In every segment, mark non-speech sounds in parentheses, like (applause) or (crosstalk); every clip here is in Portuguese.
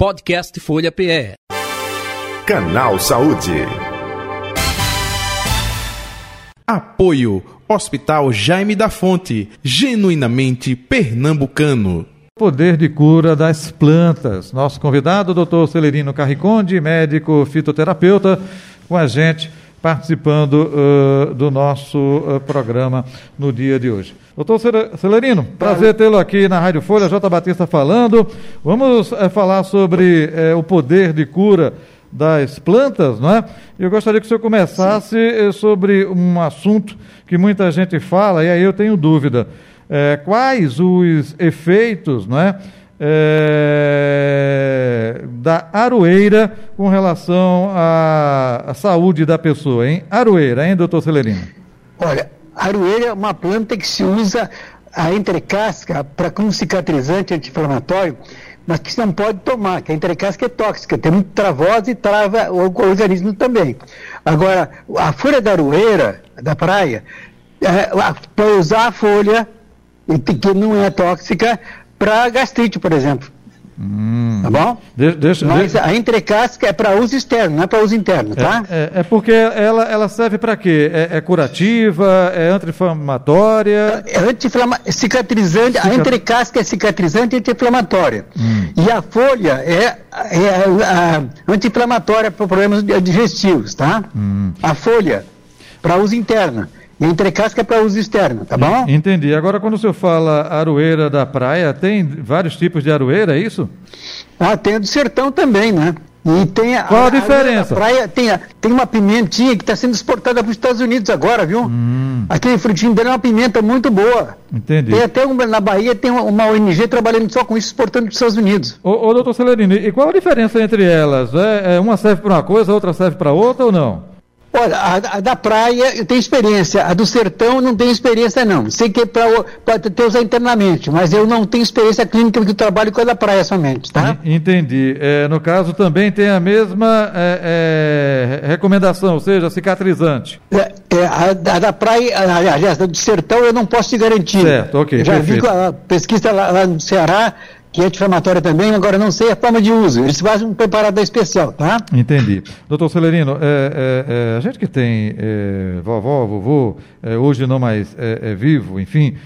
Podcast Folha PE. Canal Saúde. Apoio Hospital Jaime da Fonte, genuinamente pernambucano. Poder de cura das plantas. Nosso convidado, Dr. Celerino Carriconde, médico fitoterapeuta, com a gente participando uh, do nosso uh, programa no dia de hoje. Doutor Celerino, prazer tê-lo aqui na Rádio Folha, J. Batista falando. Vamos uh, falar sobre o poder de cura das plantas, não é? Eu gostaria que o senhor começasse Sim. sobre um assunto que muita gente fala, e aí eu tenho dúvida. Quais os efeitos não é, é, da aroeira com relação à, à, saúde da pessoa, hein? Aroeira, hein, doutor Celerino? Olha, aroeira é uma planta que se usa a entrecasca para como cicatrizante anti-inflamatório, mas que não pode tomar, que a entrecasca é tóxica, tem muito travosa e trava o organismo também. Agora, a folha da aroeira, da praia, é, para usar a folha que não é tóxica para gastrite, por exemplo. Hum. Tá bom? De, deixa, Mas deixa... a entrecasca é para uso externo, não é para uso interno, tá? É, é, é, porque ela, ela serve para quê? É, é, curativa? É anti-inflamatória? É anti-inflama... cicatrizante. Cicat... A entrecasca é cicatrizante e anti-inflamatória. Hum. E a folha é, é anti-inflamatória para problemas digestivos, tá? Hum. A folha para uso interno. E entrecasca é para uso externo, tá bom? Entendi. Agora, quando o senhor fala aroeira da praia, tem vários tipos de aroeira, é isso? Ah, tem a do sertão também, né? E tem a, Qual a, a diferença? A praia tem, a, tem uma pimentinha que está sendo exportada para os Estados Unidos agora, viu? Hum. Aquele frutinho dele é uma pimenta muito boa. Entendi. Tem até uma, na Bahia tem uma, uma, ONG trabalhando só com isso, exportando para os Estados Unidos. Ô, ô doutor Celerino, e qual a diferença entre elas? É, é uma serve para uma coisa, a outra serve para outra ou não? Olha, a, a, da praia eu tenho experiência, a do sertão não tenho experiência não. Sei que é para ter usar internamente, mas eu não tenho experiência clínica porque eu trabalho com a da praia somente, tá? Entendi. É, no caso também tem a mesma é, é, recomendação, ou seja, cicatrizante. É, é a, a, da praia, aliás, a do sertão eu não posso te garantir. Certo, ok. Já perfeito. vi a pesquisa lá, lá no Ceará, que é anti-inflamatória também, agora não sei a forma de uso. Eles fazem um preparado especial, tá? Entendi. Doutor Celerino, é, é, é, a gente que tem é, vovó, vovô, é, hoje não mais é, vivo, enfim,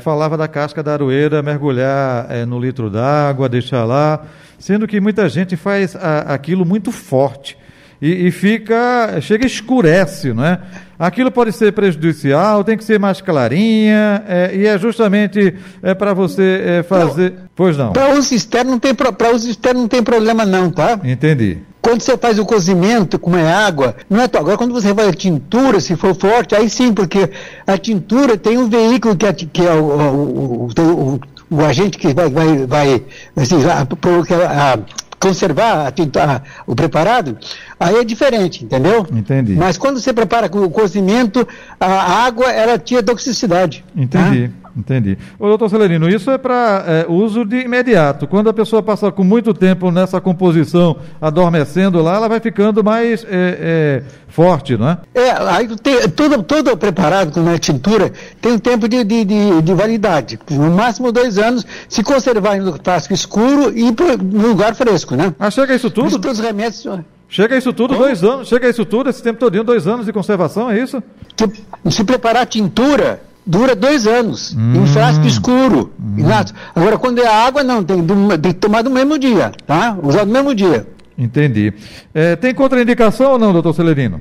falava da casca da aroeira, mergulhar no litro d'água, deixar lá, sendo que muita gente faz a, aquilo muito forte e, e fica, chega escurece, não é? Aquilo pode ser prejudicial, tem que ser mais clarinha, é, e é justamente é, para você é, fazer. Não, pois não. Para uso externo não tem para uso externo não tem problema não, tá? Entendi. Quando você faz o cozimento, como é água, não é Agora, quando você vai a tintura, se for forte, aí sim, porque a tintura tem um veículo que é, que é o, o, o, o, agente que vai, vai, vai assim, a, a, conservar a, a, o preparado, aí é diferente, entendeu? Entendi. Mas quando você prepara com o cozimento, a água, ela tira toxicidade. Entendi. Tá? Entendi. Ô, doutor Celerino, isso é para é, uso de imediato. Quando a pessoa passa com muito tempo nessa composição, adormecendo lá, ela vai ficando mais é, é, forte, não é? É, aí tem, todo, todo preparado com a tintura tem um tempo de, de, de, de, validade. No máximo dois anos, se conservar no plástico escuro e no lugar fresco, né? Ah, chega isso tudo? Todos os remédios. Chega isso tudo, Como? dois anos. Chega isso tudo, esse tempo todo, dois anos de conservação, é isso? Se preparar a tintura dura dois anos, hum, em um frasco escuro. Hum. Agora, quando é água, não, tem, tem que tomar no mesmo dia, tá? Usar no mesmo dia. Entendi. É, tem contraindicação ou não, doutor Celerino?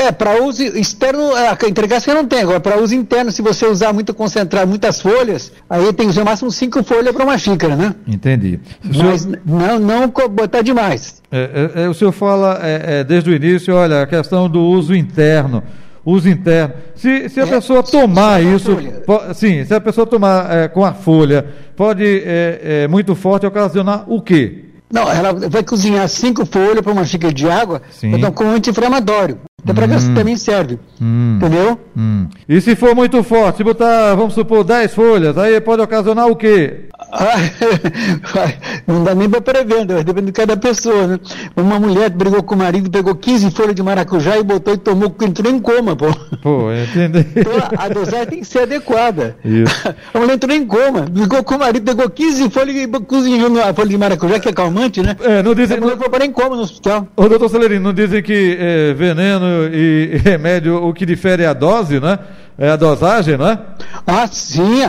É, para uso externo, a entregação não tem. Agora, para uso interno, se você usar muito concentrado, muitas folhas, aí tem que usar máximo cinco folhas para uma xícara, né? Entendi. Mas senhor... não, não botar demais. É, é, é, o senhor fala é, é, desde o início, olha, a questão do uso interno uso interno. Se, se a é, pessoa tomar isso, pode, sim, se a pessoa tomar é, com a folha, pode é, é, muito forte ocasionar o quê? Não, ela vai cozinhar cinco folhas para uma xícara de água, então com um anti-inflamatório. Então, para hum. também serve. Hum. Entendeu? Hum. E se for muito forte, se botar, vamos supor, 10 folhas, aí pode ocasionar o quê? (laughs) não dá nem para prever, depende de cada pessoa, né? Uma mulher brigou com o marido, pegou 15 folhas de maracujá e botou e tomou, entrou em coma, pô. Pô, entendi. (laughs) Então a dosagem tem que ser adequada. Isso. (laughs) A mulher entrou em coma, brigou com o marido, pegou 15 folhas e cozinhou a folha de maracujá, que é calmante, né? É, não dizem. A mulher foi parar em coma no hospital. Ô, doutor Celerino, não dizem que é, veneno e remédio, o que difere é a dose, né? É a dosagem, não é? Ah, sim.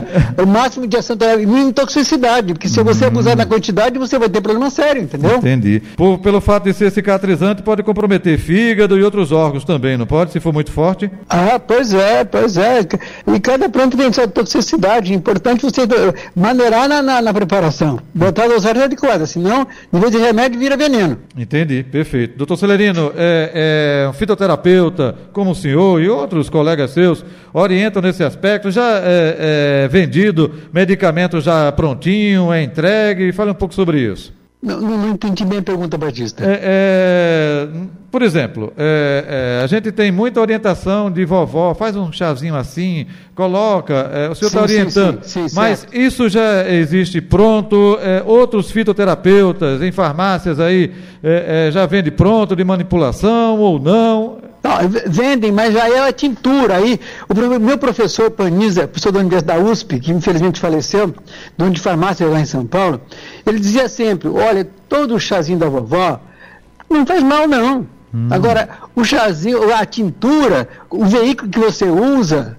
O máximo de ação é mínima toxicidade. Porque se você abusar da quantidade, você vai ter problema sério, entendeu? Entendi. Por, pelo fato de ser cicatrizante, pode comprometer fígado e outros órgãos também, não pode? Se for muito forte? Ah, pois é, pois é. E cada planta tem sua toxicidade. É importante você maneirar na, na, na preparação. Botar a dosagem adequada, senão, em vez de remédio, vira veneno. Entendi, perfeito. Doutor Celerino, é, é um fitoterapeuta como o senhor e outros colegas seus orientam nesse aspecto? Já é, é vendido medicamento já prontinho, é entregue? Fale um pouco sobre isso. Não, não, entendi bem a pergunta, Batista. É, é, por exemplo, é, é, a gente tem muita orientação de vovó, faz um chazinho assim, coloca, é, o senhor está orientando, sim, sim, sim, mas certo. isso já existe pronto, é, outros fitoterapeutas em farmácias aí já vende pronto de manipulação ou não? Não, vendem, mas já é a tintura. Aí, o meu professor Paniza, professor da Universidade da USP, que infelizmente faleceu, dono de farmácia lá em São Paulo, ele dizia sempre: olha, todo o chazinho da vovó não faz mal, não. Hum. Agora, o chazinho, a tintura, o veículo que você usa,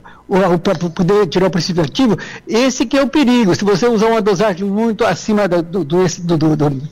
para poder tirar o princípio ativo, esse que é o perigo. Se você usar uma dosagem muito acima do, do, do, do, do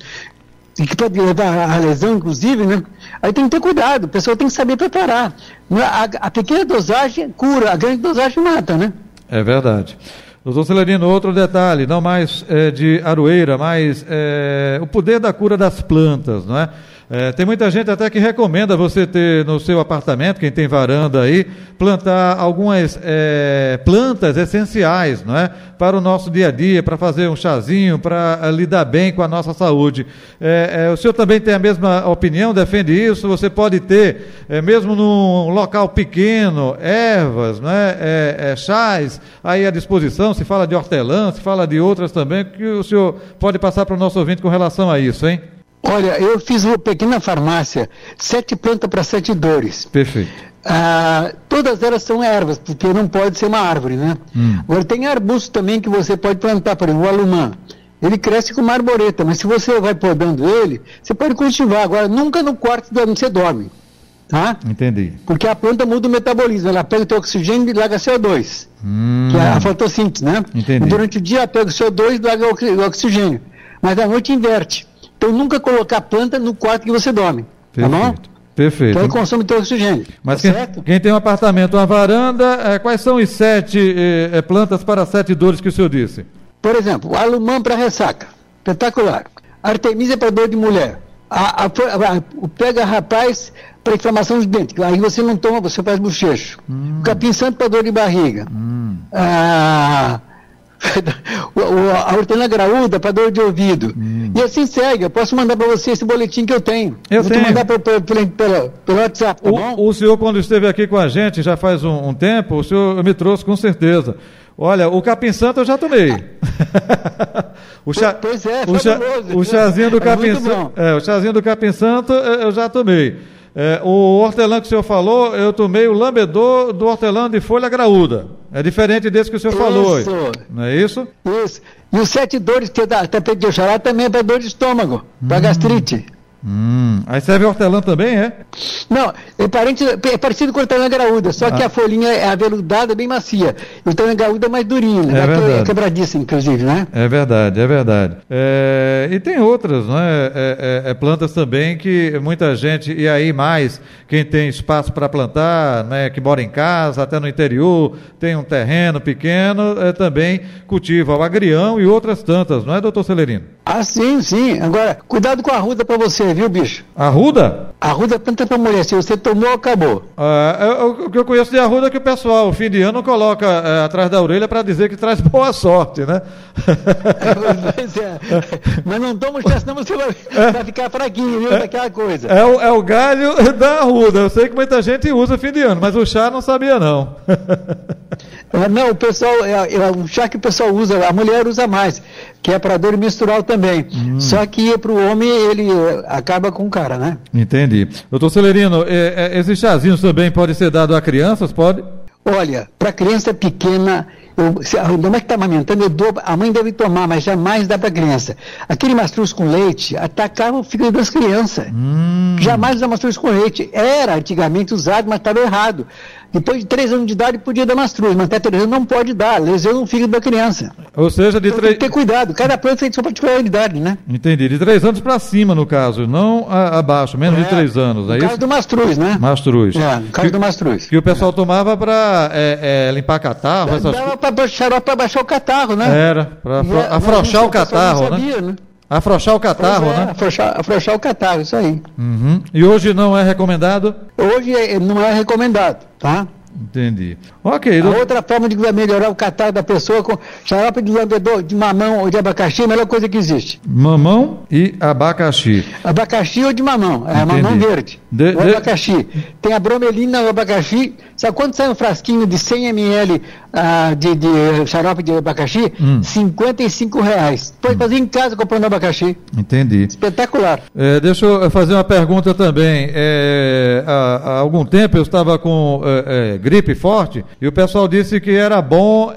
que pode levar à lesão, inclusive, né? Aí tem que ter cuidado, a pessoa tem que saber preparar. A, a pequena dosagem cura, a grande dosagem mata, né? É verdade. Doutor Celerino, outro detalhe, não mais é, de aroeira, mas é, o poder da cura das plantas, não é? É, tem muita gente até que recomenda você ter no seu apartamento, quem tem varanda aí, plantar algumas é, plantas essenciais, não é? Para o nosso dia a dia, para fazer um chazinho, para é, lidar bem com a nossa saúde. É, é, o senhor também tem a mesma opinião, defende isso? Você pode ter, é, mesmo num local pequeno, ervas, não é? chás aí à disposição, se fala de hortelã, se fala de outras também, que o senhor pode passar para o nosso ouvinte com relação a isso, hein? Olha, eu fiz uma pequena farmácia, sete plantas para sete dores. Perfeito. Ah, todas elas são ervas, porque não pode ser uma árvore, né? Hum. Agora tem arbustos também que você pode plantar, por exemplo, o alumã. Ele cresce com uma arboreta, mas se você vai podando ele, você pode cultivar. Agora, nunca no quarto onde você dorme. Tá? Entendi. Porque a planta muda o metabolismo, ela pega o teu oxigênio e larga CO2, hum. que é a fotossíntese, né? Entendi. E durante o dia ela pega o CO2 e larga o oxigênio. Mas à noite inverte. Então nunca colocar planta no quarto que você dorme. Perfeito. Tá bom? Perfeito. Que aí consome teu oxigênio. Mas tá quem, quem, tem um apartamento, uma varanda, é, quais são os sete é, plantas para sete dores que o senhor disse? Por exemplo, alumã para ressaca. Espetacular. Artemisia para dor de mulher. A, a, a, o pega rapaz para inflamação dos dentes. Aí você não toma, você faz bochecho. Hum. Capim santo para dor de barriga. Hum. Ah, (laughs) a hortelã graúda para dor de ouvido. Hum. E assim segue. Eu posso mandar para você esse boletim que eu tenho. Eu Vou tenho. mandar pelo, WhatsApp, tá o, o, senhor, quando esteve aqui com a gente, já faz um, um, tempo, o senhor me trouxe com certeza. Olha, o capim santo eu já tomei. (laughs) o chá, pois é, o, chá, o chazinho do é capim santo, é, o chazinho do capim santo eu já tomei. É, o hortelã que o senhor falou, eu tomei o lambedor do hortelã de folha graúda. É diferente desse que o senhor isso. falou. Não é isso? Isso. E os sete dores que dá tapete de Oxalá também é para dor de estômago, hum. para gastrite. Hum, aí serve hortelã também, é? Não, é, parente, é parecido com hortelã graúda, só ah. que a folhinha é aveludada, bem macia. O hortelã graúda é mais durinho, né? É, verdade. é quebradiça, inclusive, né? É verdade, é verdade. É, e tem outras, não é? É, é? é, plantas também que muita gente, e aí mais, quem tem espaço para plantar, né, que mora em casa, até no interior, tem um terreno pequeno, é, também cultiva o agrião e outras tantas, não é, doutor Celerino? Ah, sim, sim. Agora, cuidado com a ruda para você viu, bicho? Arruda? Arruda é planta para mulher. Se você tomou, acabou. É, o o que eu conheço de arruda é que o pessoal, o fim de ano, coloca é, atrás da orelha para dizer que traz (laughs) boa sorte, né? Pois é. Mas não toma chá, senão você vai, vai ficar fraquinho, viu? Daquela coisa. É o, é o galho (laughs) da arruda. Eu sei que muita gente usa fim de ano, mas o chá não sabia, não. (laughs) É, Não, o pessoal, é, é um chá que o pessoal usa, a mulher usa mais, que é para dor menstrual também. Só que para o homem ele é, acaba com o cara, né? Entendi. Doutor Celerino, é, é, esses chazinhos também podem ser dados a crianças? Pode? Olha, para criança pequena, eu, se a mãe que está amamentando, eu dou, a mãe deve tomar, mas jamais dá para criança. Aquele mastruz com leite atacava o fígado das crianças. Jamais dá mastruz com leite. Era antigamente usado, mas estava errado. Depois de três anos de idade podia dar mastruz, mas até três anos não pode dar, lesiona o fígado da criança. Ou seja, de Então três. tem que ter cuidado, cada planta tem sua particularidade, né? Entendi. De três anos para cima, no caso, não a- abaixo, menos de É, três anos, No é caso isso? do mastruz, né? Mastruz. É, no caso que, do mastruz. que o pessoal tomava para limpar catarro, essas Dava para para baixar o catarro, né? Era, para E é- afrouxar o catarro, não né? sabia, né? Afrouxar o catarro, é, né? Afrouxar, afrouxar o catarro, isso aí. Uhum. E hoje não é recomendado? Hoje é- não é recomendado, tá? Entendi. Ok, A doutor. outra forma de melhorar o catarro da pessoa com xarope de lambedor, de mamão ou de abacaxi é a melhor coisa que existe. Mamão e abacaxi. Abacaxi ou de mamão, é Entendi. mamão verde. De- de- abacaxi. Tem a bromelina no abacaxi. Sabe quanto sai um frasquinho de 100 ml ah, de, de xarope de abacaxi? Hum. 55 reais. Pode fazer em casa comprando abacaxi. Entendi. Espetacular. É, deixa eu fazer uma pergunta também. É, há, há algum tempo eu estava com é, gripe forte e o pessoal disse que era bom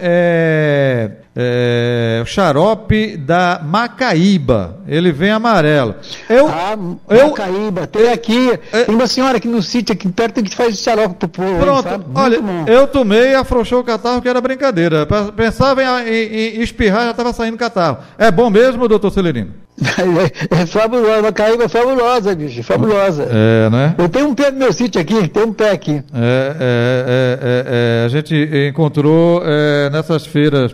é, o xarope da Macaíba. Ele vem amarelo. Eu, Ah, eu, Macaíba, tem aqui. É- Tem uma senhora aqui no sítio aqui perto que faz xarope pro povo. Pronto, olha, bom. eu tomei e afrouxou o catarro, que era brincadeira. Pensava em, em- em espirrar, já estava saindo catarro. É bom mesmo, doutor Celerino? (laughs) É, fabulosa, Macaíba é fabulosa, bicho, fabulosa. É, né? Eu tenho um pé no meu sítio aqui, tem um pé aqui. É, é, é, é, é, a gente encontrou é, nessas feiras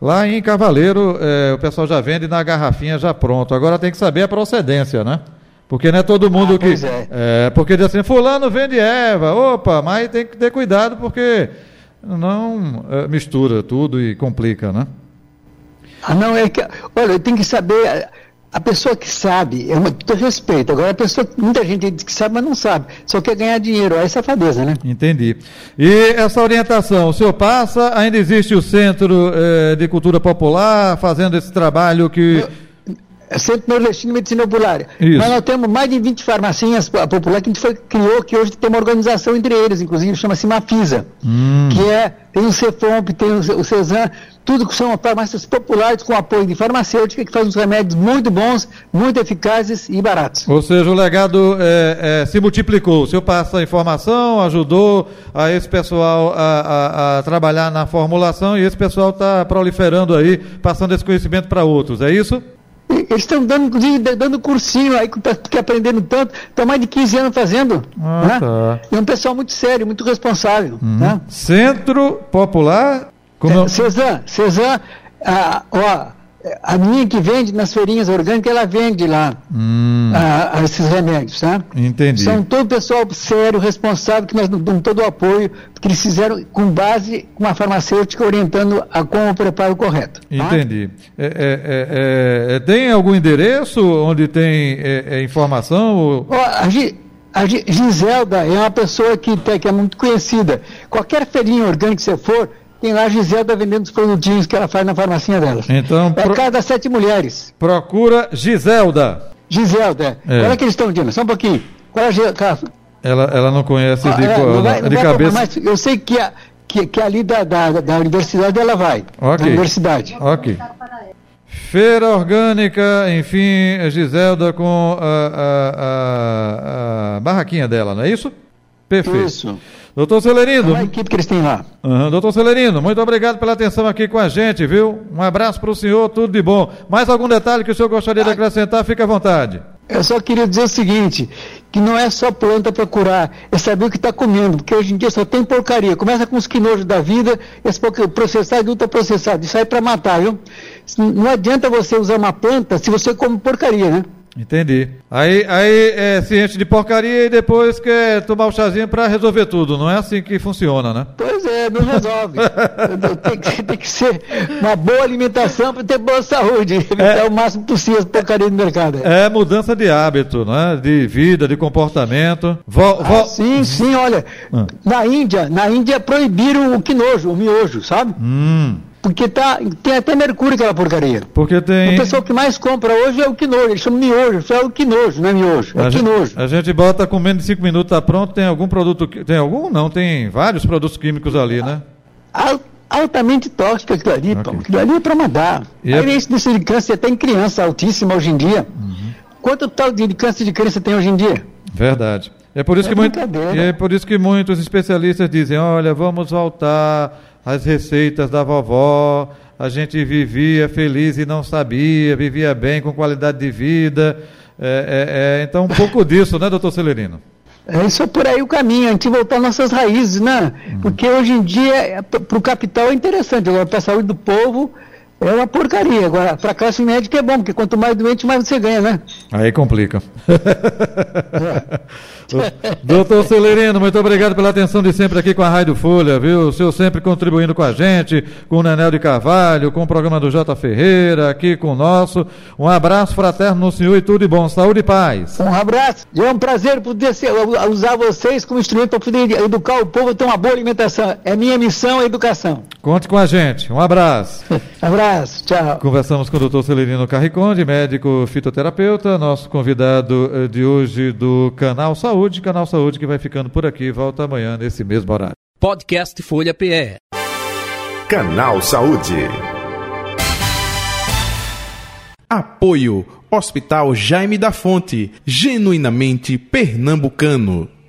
lá em Cavaleiro, é, o pessoal já vende na garrafinha já pronto. Agora tem que saber a procedência, né? Porque não é todo mundo Ah, que. pois é. é, porque diz assim, fulano vende erva, opa, mas tem que ter cuidado porque não é, mistura tudo e complica, né? Ah, não, é que. Olha, tem que saber. A- pessoa que sabe, é uma, eu respeito. Agora, a pessoa, muita gente diz que sabe, mas não sabe. Só quer ganhar dinheiro. Aí é safadeza, né? Entendi. E essa orientação, o senhor passa, ainda existe o Centro eh, de Cultura Popular fazendo esse trabalho que. É Centro Nordestino de Medicina Popular. Isso. Mas nós temos mais de 20 farmacinhas po- populares que a gente foi, criou, que hoje tem uma organização entre eles, inclusive chama-se Mafisa. Hum. Que é, tem o Cefomp, tem o, Ce- o Cezan, tudo que são farmácias populares com apoio de farmacêutica que faz uns remédios muito bons, muito eficazes e baratos. Ou seja, o legado eh, eh, se multiplicou. O senhor passa a informação, ajudou a esse pessoal a, a- a trabalhar na formulação e esse pessoal está proliferando aí, passando esse conhecimento para outros, é isso? Eles estão dando, inclusive, da- dando cursinho aí, que aprendendo tanto, estão mais de 15 anos fazendo. Ah, né? tá. E é um pessoal muito sério, muito responsável. Né? Centro Popular. Como Cezan, Cezan, a, ó, a minha que vende nas feirinhas orgânicas, ela vende lá Hum, a- a esses remédios, tá? entendi. São todo pessoal sério, responsável, que nós damos todo o apoio, que eles fizeram com base com a farmacêutica orientando a como o preparo correto. tá? Entendi. É, é, é, é, tem algum endereço onde tem é, é, informação? ou- Ó, a, a Gi- Giselda é uma pessoa que, que é muito conhecida. Qualquer feirinha orgânica que você for, tem lá a Giselda vendendo os produtinhos que ela faz na farmacinha dela. Então, É pro- cada sete mulheres. procura Giselda. Giselda, é. É. Olha que eles estão dizendo, só um pouquinho. Qual é a Gi- ca- Ela, ela não conhece Ah, de, é, não vai- de cabeça. mas eu sei que, a, que, que ali da, da, da universidade ela vai. Ok. Da universidade. Ok. Feira orgânica, enfim, Giselda com a, a- a- a barraquinha dela, não é isso? Perfeito. Isso. Doutor Celerino, Olha a equipe que eles têm lá. Aham, doutor Celerino, muito obrigado pela atenção aqui com a gente, viu? Um abraço para o senhor, tudo de bom. Mais algum detalhe que o senhor gostaria de acrescentar, fique à vontade. Eu só queria dizer o seguinte, que não é só planta para curar, é saber o que está comendo, porque hoje em dia só tem porcaria. Começa com os quinojos da vida, esse processado e ultraprocessado, isso aí é para matar, viu? Não adianta você usar uma planta se você come porcaria, né? Entendi. Aí, aí é ciente de porcaria e depois quer tomar o chazinho para resolver tudo. Não é assim que funciona, né? Pois é, não resolve. (laughs) tem, que, tem, que, ser uma boa alimentação para ter boa saúde. Evitar é, o máximo possível porcaria do mercado. É mudança de hábito, né? De vida, de comportamento. Vo, vo... Ah, sim, sim, olha. Ah. Na Índia, na Índia proibiram o quinojo, o miojo, sabe? Hum. Porque tá, tem até mercúrio aquela porcaria. Porque tem. O pessoal que mais compra hoje é o quinojo. Eles chamam miojo. Só é o quinojo, não é miojo. É a quinojo. Gente, a gente bota com menos de 5 minutos, tá pronto. Tem algum produto. Tem algum? Não, tem vários produtos químicos ali, né? altamente tóxico aquilo ali, okay. Aquilo ali é para mandar. E a incidência de câncer até em criança altíssima hoje em dia. Uhum. Quanto tal de câncer de criança tem hoje em dia? Verdade. É por isso, é que, muito, é por isso que muitos especialistas dizem, olha, vamos voltar as receitas da vovó, a gente vivia feliz e não sabia, vivia bem, com qualidade de vida. É, é, é, então, um pouco disso, né, doutor Celerino? É isso é por aí o caminho, a gente voltar às nossas raízes, né? Uhum. Porque hoje em dia, é, para o capital é interessante, agora para a saúde do povo é uma porcaria. Agora, para a classe médica é bom, porque quanto mais doente, mais você ganha, né? Aí complica. (laughs) É. Doutor Celerino, muito obrigado pela atenção de sempre aqui com a Rádio Folha, viu? O senhor sempre contribuindo com a gente, com o Nenel de Carvalho, com o programa do J. Ferreira, aqui com o nosso. Um abraço fraterno no senhor e tudo de bom. Saúde e paz. Um abraço. É um prazer poder ser, usar vocês como instrumento para poder educar o povo a ter uma boa alimentação. É minha missão a educação. Conte com a gente. Um abraço. (laughs) abraço. Tchau. Conversamos com o doutor Celerino Carriconde, médico fitoterapeuta, nosso convidado eh, de hoje do canal Saúde. Saúde, Canal Saúde, que vai ficando por aqui. Volta amanhã nesse mesmo horário. Podcast Folha PE. Canal Saúde. Apoio Hospital Jaime da Fonte, genuinamente pernambucano.